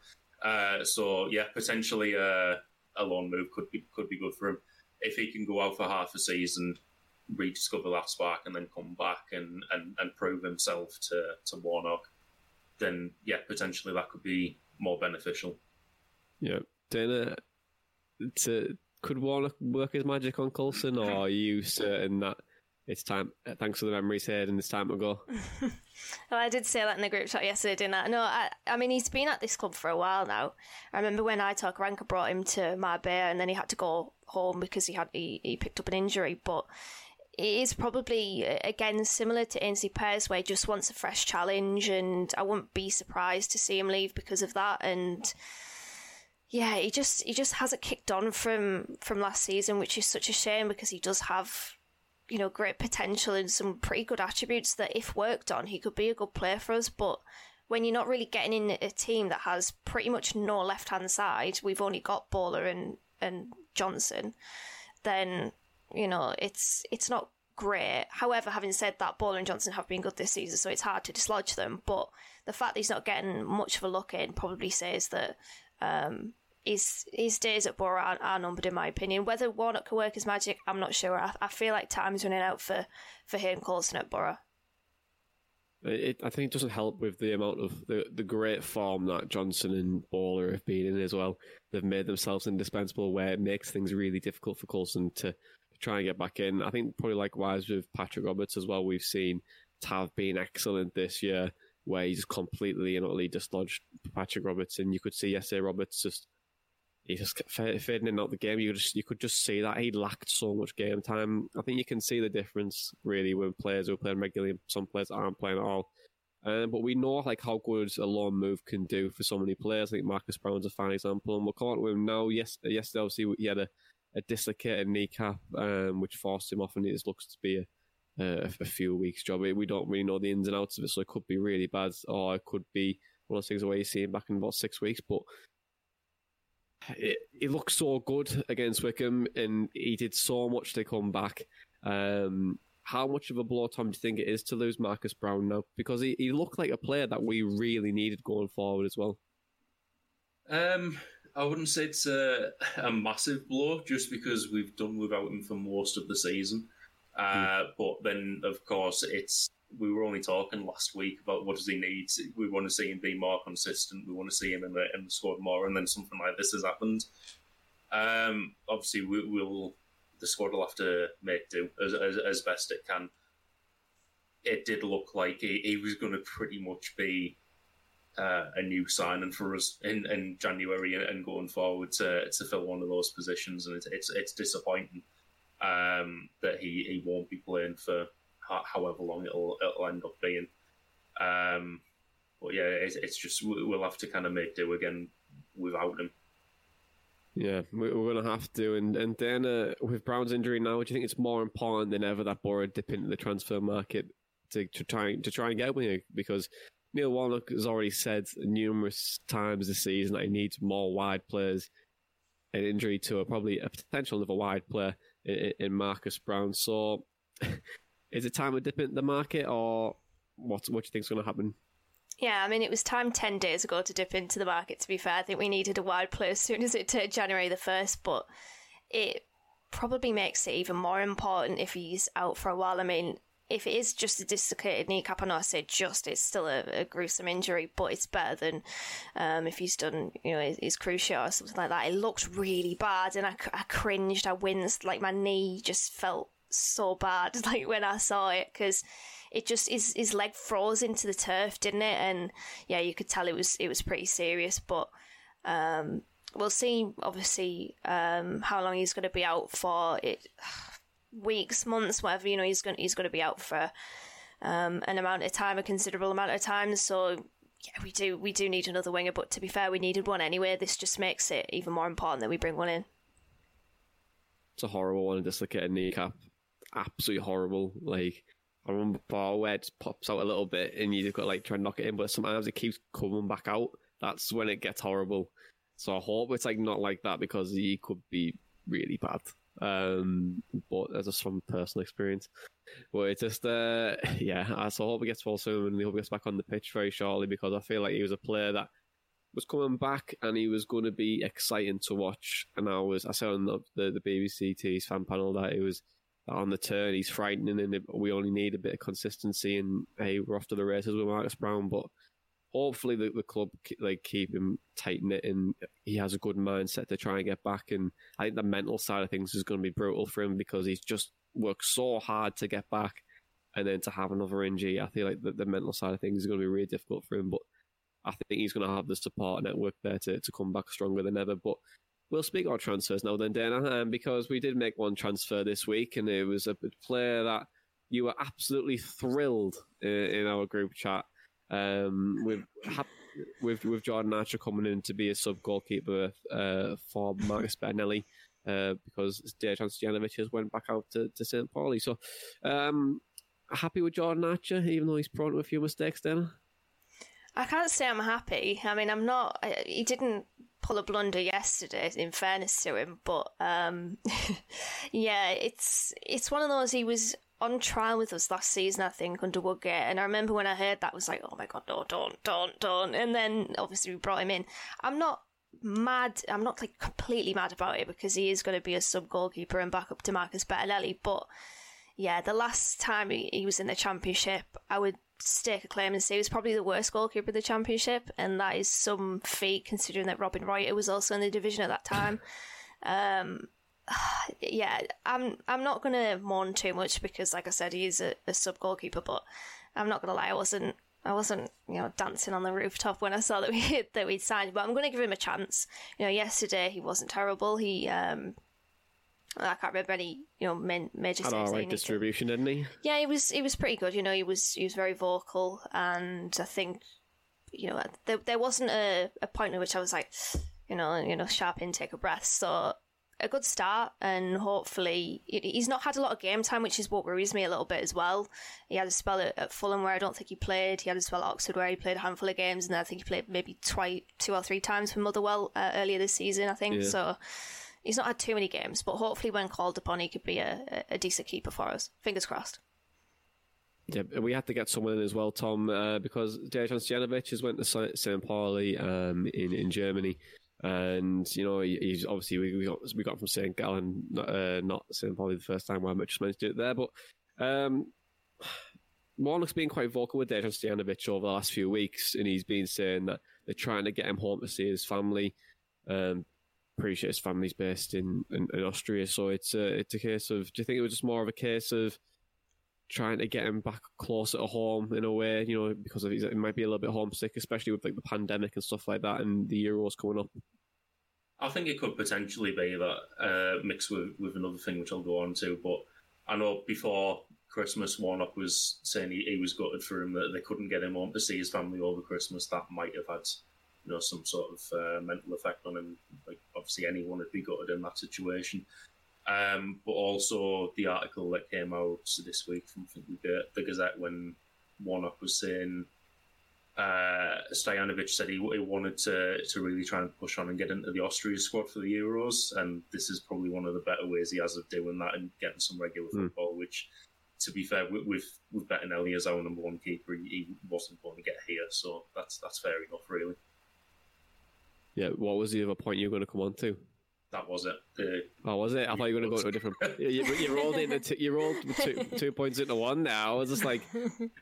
Uh, so yeah, potentially uh, a long move could be could be good for him if he can go out for half a season, rediscover that spark, and then come back and, and, and prove himself to to Warnock. Then yeah, potentially that could be more beneficial. Yeah, Dana, to could Warnock work his magic on Coulson, or are you certain that it's time? Uh, thanks for the memories here, and it's time to go. well, oh, I did say that in the group chat yesterday, didn't I? No, I, I mean he's been at this club for a while now. I remember when Aitor Karanka brought him to Marbella, and then he had to go home because he had he, he picked up an injury, but. It is probably uh, again similar to Aynsley Pears, where he just wants a fresh challenge, and I wouldn't be surprised to see him leave because of that. And yeah, he just he just hasn't kicked on from from last season, which is such a shame because he does have you know great potential and some pretty good attributes that if worked on, he could be a good player for us. But when you're not really getting in a team that has pretty much no left hand side, we've only got Bola and and Johnson, then you know it's it's not great. However, having said that, Bola and Johnson have been good this season, so it's hard to dislodge them. But the fact that he's not getting much of a look in probably says that um, his his days at Boro are, are, numbered, in my opinion. Whether Warnock can work his magic, I'm not sure. I, I feel like time's running out for for him Coulson at Boro. It, I think it doesn't help with the amount of the, the great form that Johnson and Bola have been in as well. They've made themselves indispensable, where it makes things really difficult for Coulson to, to try and get back in. I think probably likewise with Patrick Roberts as well. We've seen Tav being excellent this year, where he's completely and utterly dislodged Patrick Roberts, and you could see yesterday Roberts just he just kept fading in out the game. You just you could just see that he lacked so much game time. I think you can see the difference really when players who are playing regularly, some players aren't playing at all. Um, but we know like how good a long move can do for so many players. I think Marcus Browne's a fine example, and we're caught with him now. Yes, yesterday obviously he had a, a dislocated kneecap, um, which forced him off, and it just looks to be a, a, a few weeks job. We don't really know the ins and outs of it, so it could be really bad, or it could be one of those things where you see him back in about six weeks. But it, he looked so good against Wycombe, and he did so much to come back. Um, how much of a blow, Tom, do you think it is to lose Marcus Browne now? Because he, he looked like a player that we really needed going forward as well. Um, I wouldn't say it's a, a massive blow, just because we've done without him for most of the season. Uh, mm. But then, of course, it's we were only talking last week about what does he need. We want to see him be more consistent. We want to see him in the, in the squad more, and then something like this has happened. Um, obviously, we, will the squad will have to make do as, as, as best it can. It did look like he, he was going to pretty much be uh, a new signing for us in, in January and going forward to, to fill one of those positions, and it's it's, it's disappointing. um, that he, he won't be playing for however long it'll it'll end up being. Um, but yeah, it's, it's just we'll have to kind of make do again without him. Yeah, we're going to have to. And and then with Browne's injury now, do you think it's more important than ever that Boro dip into the transfer market to, to try to try and get one Because Neil Warnock has already said numerous times this season that he needs more wide players. An injury to a, probably a potential another wide player in, in Marcus Browne. So, is it time to dip into the market, or what? What do you think is going to happen? Yeah, I mean, it was time 10 days ago to dip into the market, to be fair. I think we needed a wide play as soon as it turned January the 1st, but it probably makes it even more important if he's out for a while. I mean, if it is just a dislocated kneecap, I know I say just, it's still a, a gruesome injury, but it's better than um, if he's done, you know, his, his cruciate or something like that. It looked really bad, and I, I cringed, I winced, like my knee just felt so bad, like when I saw it, because it just his his leg froze into the turf, didn't it? And yeah, you could tell it was it was pretty serious. But um, we'll see, obviously, um, how long he's going to be out for. It weeks, months, whatever. You know, he's going he's going to be out for um, an amount of time, a considerable amount of time. So yeah, we do we do need another winger. But to be fair, we needed one anyway. This just makes it even more important that we bring one in. It's a horrible one, dislocated kneecap. Absolutely horrible. Like I remember ball where it pops out a little bit and you have got like try and knock it in, but sometimes it keeps coming back out. That's when it gets horrible. So I hope it's like not like that because he could be really bad. Um, but that's just from personal experience. But it's just, uh, yeah, I so hope he gets well soon and he hope he gets back on the pitch very shortly because I feel like he was a player that was coming back and he was going to be exciting to watch. And I was, I said on the, the, the BBC Tees fan panel that it was on the turn. He's frightening, and we only need a bit of consistency. And hey, we're off to the races with Marcus Browne, but hopefully the, the club like keep him tight knit and he has a good mindset to try and get back. And I think the mental side of things is going to be brutal for him because he's just worked so hard to get back, and then to have another injury, I feel like the, the mental side of things is going to be really difficult for him. But I think he's going to have the support network there to, to come back stronger than ever. But we'll speak about transfers now then, Dana, um, because we did make one transfer this week, and it was a player that you were absolutely thrilled in, in our group chat um, with with with Jordan Archer coming in to be a sub goalkeeper uh, for Marcus Bettinelli. Uh, because Dejan Stojanovic has went back out to, to St. Pauli. So, um, happy with Jordan Archer, even though he's prone to a few mistakes, Dana? I can't say I'm happy. I mean, I'm not. He didn't pull a blunder yesterday. In fairness to him, but um, yeah, it's it's one of those. He was on trial with us last season, I think, under Woodgate, and I remember when I heard that, was like, oh my god, no, don't, don't, don't. And then obviously we brought him in. I'm not mad. I'm not like completely mad about it because he is going to be a sub goalkeeper and back up to Marcus Bettinelli, but. Yeah, the last time he, he was in the championship, I would stake a claim and say he was probably the worst goalkeeper of the championship, and that is some feat considering that Robbin Ruiter was also in the division at that time. um, yeah, I'm I'm not gonna mourn too much because, like I said, he's a, a sub goalkeeper, but I'm not gonna lie, I wasn't I wasn't you know dancing on the rooftop when I saw that we that we'd signed, but I'm gonna give him a chance. You know, yesterday he wasn't terrible. He um I can't remember any, you know, men, major. Had all right distribution, didn't he? Yeah, he was. He was pretty good. You know, he was. He was very vocal, and I think, you know, there there wasn't a, a point at which I was like, you know, you know, sharp intake of breath. So a good start, and hopefully he's not had a lot of game time, which is what worries me a little bit as well. He had a spell at, at Fulham where I don't think he played. He had a spell at Oxford where he played a handful of games, and I think he played maybe twice, two or three times for Motherwell uh, earlier this season. I think yeah. so he's not had too many games, but hopefully when called upon, he could be a, a decent keeper for us. Fingers crossed. Yeah, we had to get someone in as well, Tom, uh, because Dejan Stojanovic has went to St. Pauli um, in in Germany, and you know he's obviously we, we got we got from St. Gallen, uh, not St. Pauli the first time. Why I just do it there, but um, Warnock's been quite vocal with Dejan Stojanovic over the last few weeks, and he's been saying that they're trying to get him home to see his family. Um, sure his family's based in, in, in, Austria, so it's a it's a case of. Do you think it was just more of a case of trying to get him back closer to home in a way? You know, because of it might be a little bit homesick, especially with like the pandemic and stuff like that, and the Euros coming up. I think it could potentially be that uh, mixed with, with another thing which I'll go on to. But I know before Christmas, Warnock was saying he, he was gutted for him that they couldn't get him on to see his family over Christmas. That might have had you know some sort of uh, mental effect on him. Like obviously anyone would be gutted in that situation. Um, but also the article that came out this week from the, the Gazette when Warnock was saying uh, Stojanovic said he, he, wanted to to really try and push on and get into the Austria squad for the Euros, and this is probably one of the better ways he has of doing that and getting some regular mm. football. Which, to be fair, with with, with Bettinelli as our number one keeper, he, he wasn't going to get here, so that's that's fair enough, really. Yeah, what was the other point you were going to come on to? that was it. The, oh, was it? I thought you were going to go to a different. you, you rolled into two, you rolled two, two points into one. Now I was just like,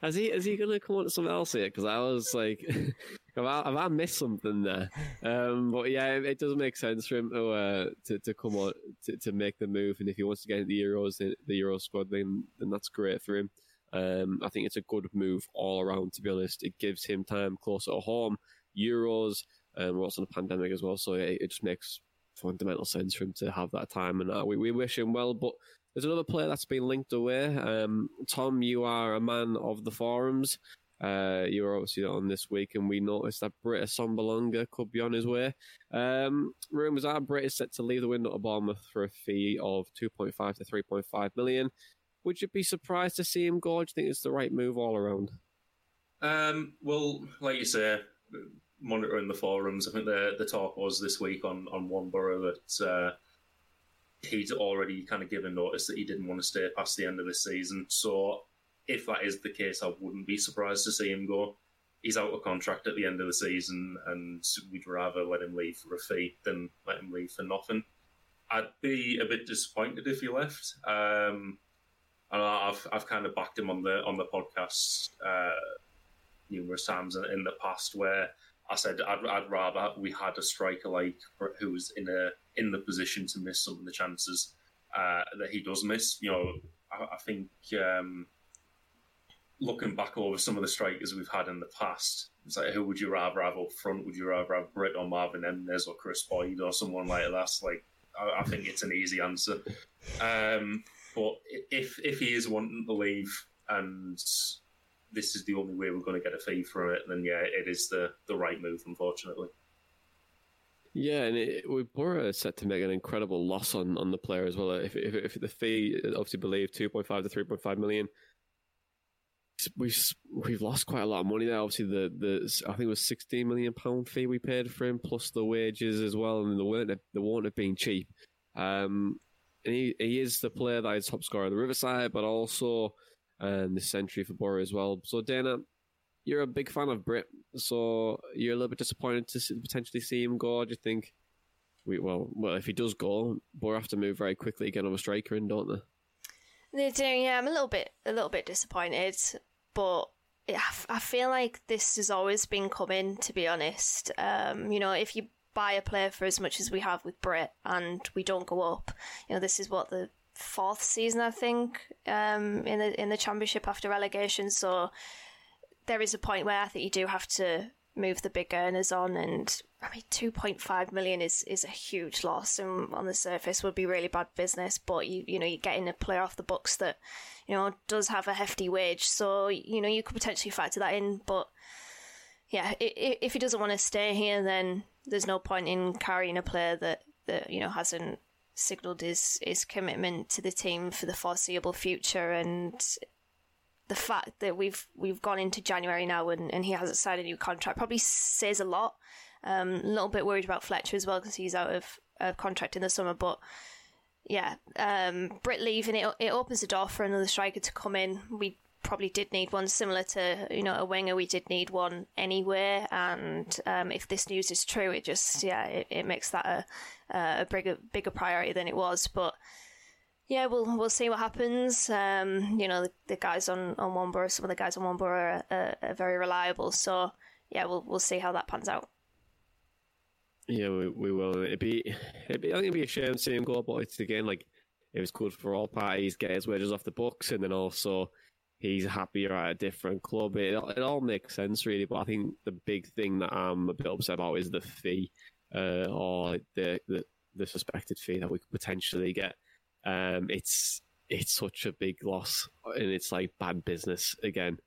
is he is he going to come on to something else here? Because I was like, have I, have I missed something there? Um, but yeah, it, it, does make sense for him to uh, to, to come on to, to make the move, and if he wants to get into the Euros, the, the Euro squad, then then that's great for him. Um, I think it's a good move all around. To be honest, it gives him time closer to home. Euros. Um, we're also in a pandemic as well, so it, it just makes fundamental sense for him to have that time, and uh, we, we wish him well. But there's another player that's been linked away. Um, Tom, you are a man of the forums. Uh, you were obviously on this week, and we noticed that Britt Assombalonga could be on his way. Um, rumours are Britt is set to leave the window at Bournemouth for a fee of 2.5 to 3.5 million. Would you be surprised to see him go? do you think it's the right move all around? Um, well, like you say, monitoring the forums. I think the the talk was this week on on one borough that uh, he'd already kind of given notice that he didn't want to stay past the end of the season. So if that is the case, I wouldn't be surprised to see him go. He's out of contract at the end of the season, and we'd rather let him leave for a fee than let him leave for nothing. I'd be a bit disappointed if he left. Um, and I've I've kind of backed him on the on the podcast uh, numerous times in, in the past where I said I'd, I'd rather we had a striker like who was in a in the position to miss some of the chances uh, that he does miss. You know, I, I think um, looking back over some of the strikers we've had in the past, it's like who would you rather have up front? Would you rather have Britt or Marvin Emnes or Kris Boyd or someone like that? Like, I, I think it's an easy answer. Um, but if if he is wanting to leave and this is the only way we're going to get a fee from it, then yeah, it is the the right move, unfortunately. Yeah, and it, we were set to make an incredible loss on, on the player as well. If, if, if the fee, obviously, believe two point five to three point five million, we've we've lost quite a lot of money there. Obviously, the the I think it was sixteen million pound fee we paid for him plus the wages as well, and the weren't they won't have been cheap. Um, and he he is the player that is top scorer of the Riverside, but also and the century for Boro as well. So Dana, you're a big fan of Britt, so you're a little bit disappointed to potentially see him go. Do you think? We, well, well, if he does go, Boro have to move very quickly to get another striker in, don't they? They do. Yeah, I'm a little bit, a little bit disappointed, but I feel like this has always been coming. To be honest, um, you know, if you buy a player for as much as we have with Britt and we don't go up, you know, this is what the fourth season, I think, um, in the in the championship after relegation. So there is a point where I think you do have to move the big earners on, and I mean, two point five million is is a huge loss, and on the surface would be really bad business. But you you know you're getting a player off the books that you know does have a hefty wage, so you know you could potentially factor that in, but. Yeah, if he doesn't want to stay here, then there's no point in carrying a player that, that you know hasn't signalled his his commitment to the team for the foreseeable future, and the fact that we've we've gone into January now and, and he hasn't signed a new contract probably says a lot. Um, a little bit worried about Fletcher as well because he's out of uh, contract in the summer, but yeah, um, Britt leaving it it opens the door for another striker to come in. We probably did need one similar to you know a winger. We did need one anywhere, and um, if this news is true, it just yeah it, it makes that a a bigger bigger priority than it was. But yeah, we'll we'll see what happens. Um, you know the, the, guys on on Womber, some of the guys on Womber are, are, are, very reliable. So yeah, we'll we'll see how that pans out. Yeah, we, we will. It'd be, it'd be I think it'd be a shame seeing see him go, but it's again like it was good for all parties, get his wages off the books, and then also he's happier at a different club. It, it all makes sense, really. But I think the big thing that I'm a bit upset about is the fee. Uh, or the, the the suspected fee that we could potentially get. Um, it's it's such a big loss, and it's like bad business again.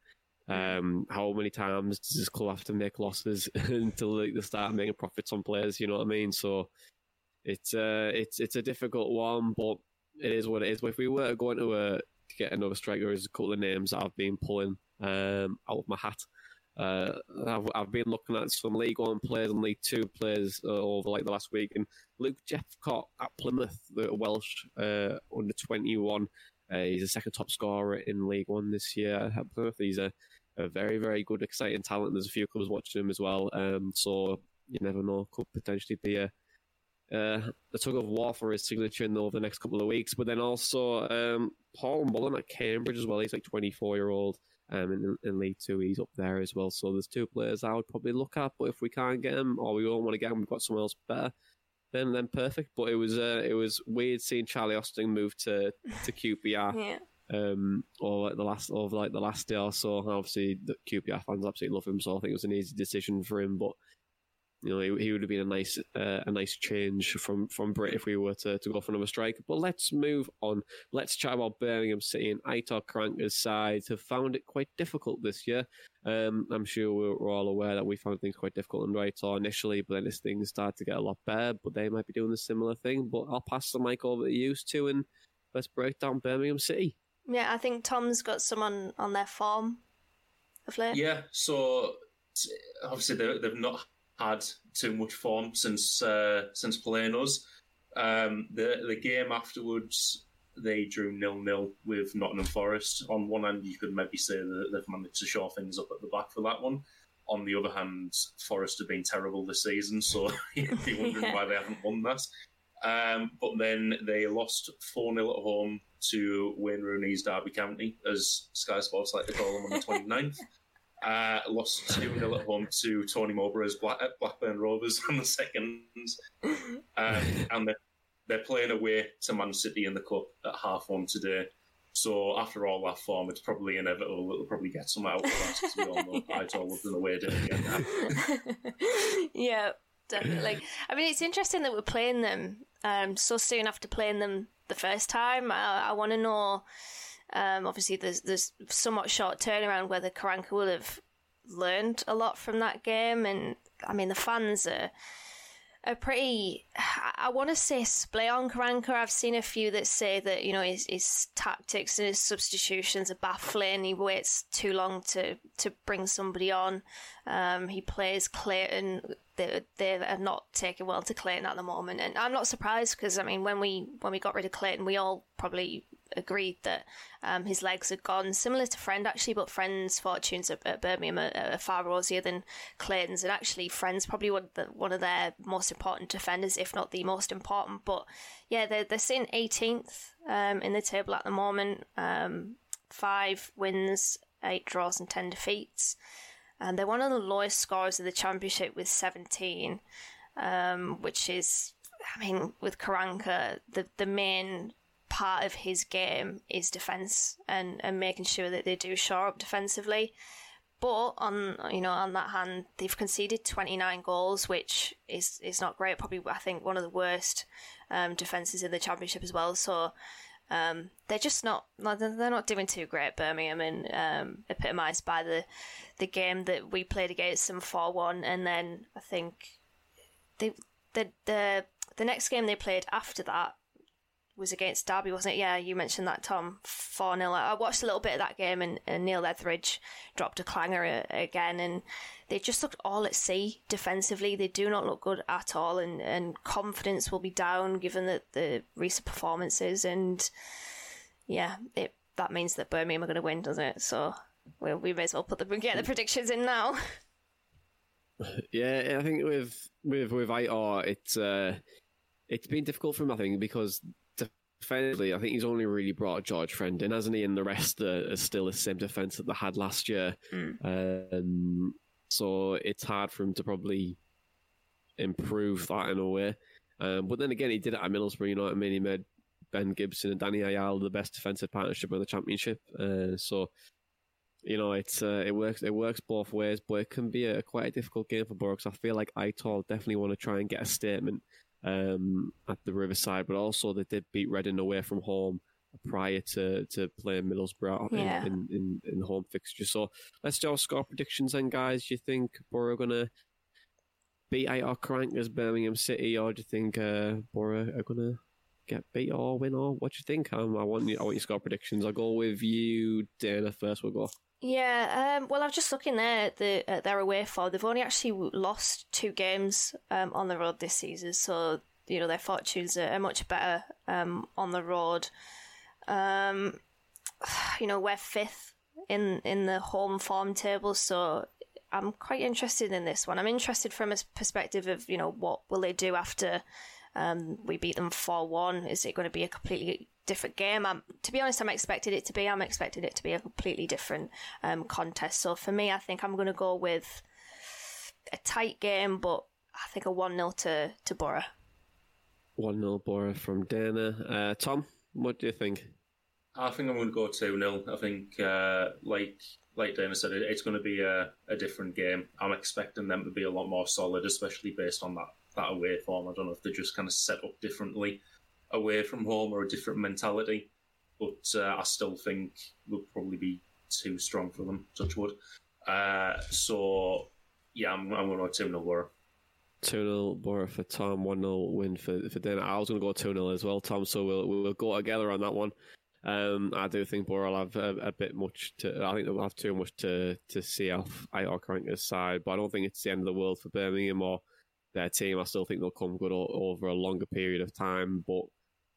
Um, how many times does this club have to make losses until they start making profits on players? You know what I mean? So it's uh, it's it's a difficult one, but it is what it is. If we were going to uh, get another striker, there's a couple of names that I've been pulling um, out of my hat. Uh, I've, I've been looking at some League One players and League Two players uh, over like the last week, and Luke Jephcott at Plymouth, the Welsh uh, under twenty one. Uh, he's the second top scorer in League One this year at Plymouth. He's a, a very, very good, exciting talent. There's a few clubs watching him as well, um, so you never know. Could potentially be a uh, a tug of war for his signature in the, over the next couple of weeks. But then also um, Paul Mullin at Cambridge as well. He's like 24 year old. Um, in, in League Two, he's up there as well. So there's two players I would probably look at. But if we can't get him, or we don't want to get him, we've got someone else better. Then, then perfect. But it was uh, it was weird seeing Charlie Austin move to to QPR. yeah. Um, or like the last, over like the last day or so. Obviously, the QPR fans absolutely love him, so I think it was an easy decision for him. But you know, he, he would have been a nice uh, a nice change from from Britt if we were to, to go for another striker. But let's move on. Let's chat about Birmingham City and Aitor Karanka's side have found it quite difficult this year. Um, I'm sure we're, we're, all aware that we found things quite difficult under Aitor initially, but then as things started to get a lot better. But they might be doing a similar thing. But I'll pass the mic over to you two and let's break down Birmingham City. Yeah, I think Tom's got some on, on their form of late. Yeah, so obviously they've not had too much form since uh, since playing us. Um, the the game afterwards, they drew nil nil with Nottingham Forest. On one hand, you could maybe say that they've managed to shore things up at the back for that one. On the other hand, Forest have been terrible this season, so you'd be wondering why they haven't won that. Um, but then they lost 4 0 at home to Wayne Rooney's Derby County, as Sky Sports like to call them on the 29th. Uh, lost 2 0 at home to Tony Mowbray's Black, Blackburn Rovers on the second. Um, and they're, they're playing away to Man City in the Cup at half one today. So after all that form, it's probably inevitable that they'll probably get some out of that, because we all know Aitor loved an away day again. yeah, definitely. I mean, it's interesting that we're playing them um, so soon after playing them the first time. I, I want to know um, obviously, there's there's somewhat short turnaround whether Karanka will have learned a lot from that game, and I mean the fans are are pretty. I want to say split on Karanka. I've seen a few that say that you know his, his tactics and his substitutions are baffling. He waits too long to to bring somebody on. Um, he plays Clayton. They they are not taking well to Clayton at the moment, and I'm not surprised because I mean when we when we got rid of Clayton, we all probably agreed that um, his legs had gone, similar to Friend actually, but Friend's fortunes at, at Birmingham are, are, far rosier than Clayton's, and actually Friend's probably one of, the, one of their most important defenders, if not the most important. But yeah, they're, they're sitting 18th um, in the table at the moment, um, five wins, eight draws, and 10 defeats. And they're one of the lowest scorers of the championship with 17, um, which is I mean, with Karanka, the the main part of his game is defense and, and making sure that they do shore up defensively. But on you know on that hand, they've conceded 29 goals, which is is not great. Probably I think one of the worst um, defenses in the championship as well. So um, they're just not they're not doing too great. Birmingham and um, epitomised by the the game that we played against them 4-1, and then I think they the the the next game they played after that was against Derby, wasn't it? Yeah, you mentioned that, Tom. 4 0. I watched a little bit of that game, and, and Neil Etheridge dropped a clanger again, and they just looked all at sea defensively. They do not look good at all, and, and confidence will be down given the, the recent performances. And yeah, it that means that Birmingham are going to win, doesn't it? So we, we may as well put the get the predictions in now. Yeah, I think with with with Aitor, it's uh, it's been difficult for him. I think because defensively, I think he's only really brought George Friend in, hasn't he? And the rest are, are still the same defence that they had last year. Mm. Um, so it's hard for him to probably improve that in a way. Um, but then again, he did it at Middlesbrough, you know what I mean? He made Ben Gibson and Danny Ayala the best defensive partnership in the championship. Uh, so you know, it's uh, it works it works both ways, but it can be a quite a difficult game for Boro I feel like Aitor definitely want to try and get a statement um, at the Riverside, but also they did beat Reading away from home prior to, to playing Middlesbrough yeah. in, in, in, home fixture. So let's do our score predictions then, guys. Do you think Boro are going to beat Aitor Karanka's Birmingham City, or do you think uh, Boro are going to get beat or win, or what do you think? Um, I want you, I want your score predictions. I'll go with you, Dana, first. We'll go. Yeah, um, well, I was just looking there at, the, at their away form. They've only actually lost two games um, on the road this season, so you know their fortunes are, much better um, on the road. Um, you know, we're fifth in in the home form table, so I'm quite interested in this one. I'm interested from a perspective of you know what will they do after um, we beat them four one. Is it going to be a completely different game. I'm, to be honest, I'm expected it to be. I'm expecting it to be a completely different um, contest. So for me, I think I'm going to go with a tight game, but I think a one 0 to to Boro. One 0 Boro from Dana. Uh, Tom, what do you think? I think I'm going to go two 0 I think, uh, like like Dana said, it's going to be a, a different game. I'm expecting them to be a lot more solid, especially based on that that away form. I don't know if they're just kind of set up differently away from home or a different mentality. But uh, I still think we'll probably be too strong for them, touch wood. Uh, so, yeah, I'm, I'm going to go 2 0 Boro. 2 0 Boro for Tom, 1 0 win for, for Dana. I was going to go 2 0 as well, Tom, so we'll, we'll go together on that one. Um, I do think Boro will have a, a, bit much to. I think they'll have too much to to see off Aitor Karanka's side, but I don't think it's the end of the world for Birmingham or their team. I still think they'll come good over a longer period of time, but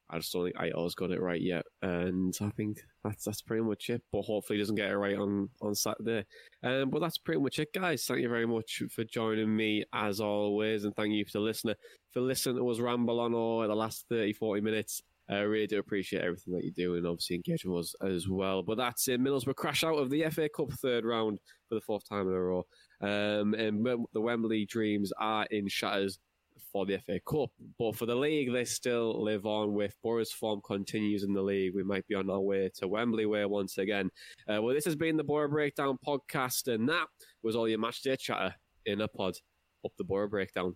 I just don't think Aitor's got it right yet, and I think that's that's pretty much it. But hopefully, he doesn't get it right on on Saturday. Um, but that's pretty much it, guys. Thank you very much for joining me as always, and thank you to the listener for listening to us ramble on all the last 30, 40 minutes. I really do appreciate everything that you do and obviously engaging with us as well. But that's it. Middlesbrough crash out of the FA Cup third round for the fourth time in a row. Um, and the Wembley dreams are in shatters for the FA Cup. But for the league, they still live on with Boro's form continues in the league. We might be on our way to Wembley way once again. Uh, well, this has been the Boro Breakdown podcast, and that was all your match day chatter in a pod up the Boro Breakdown.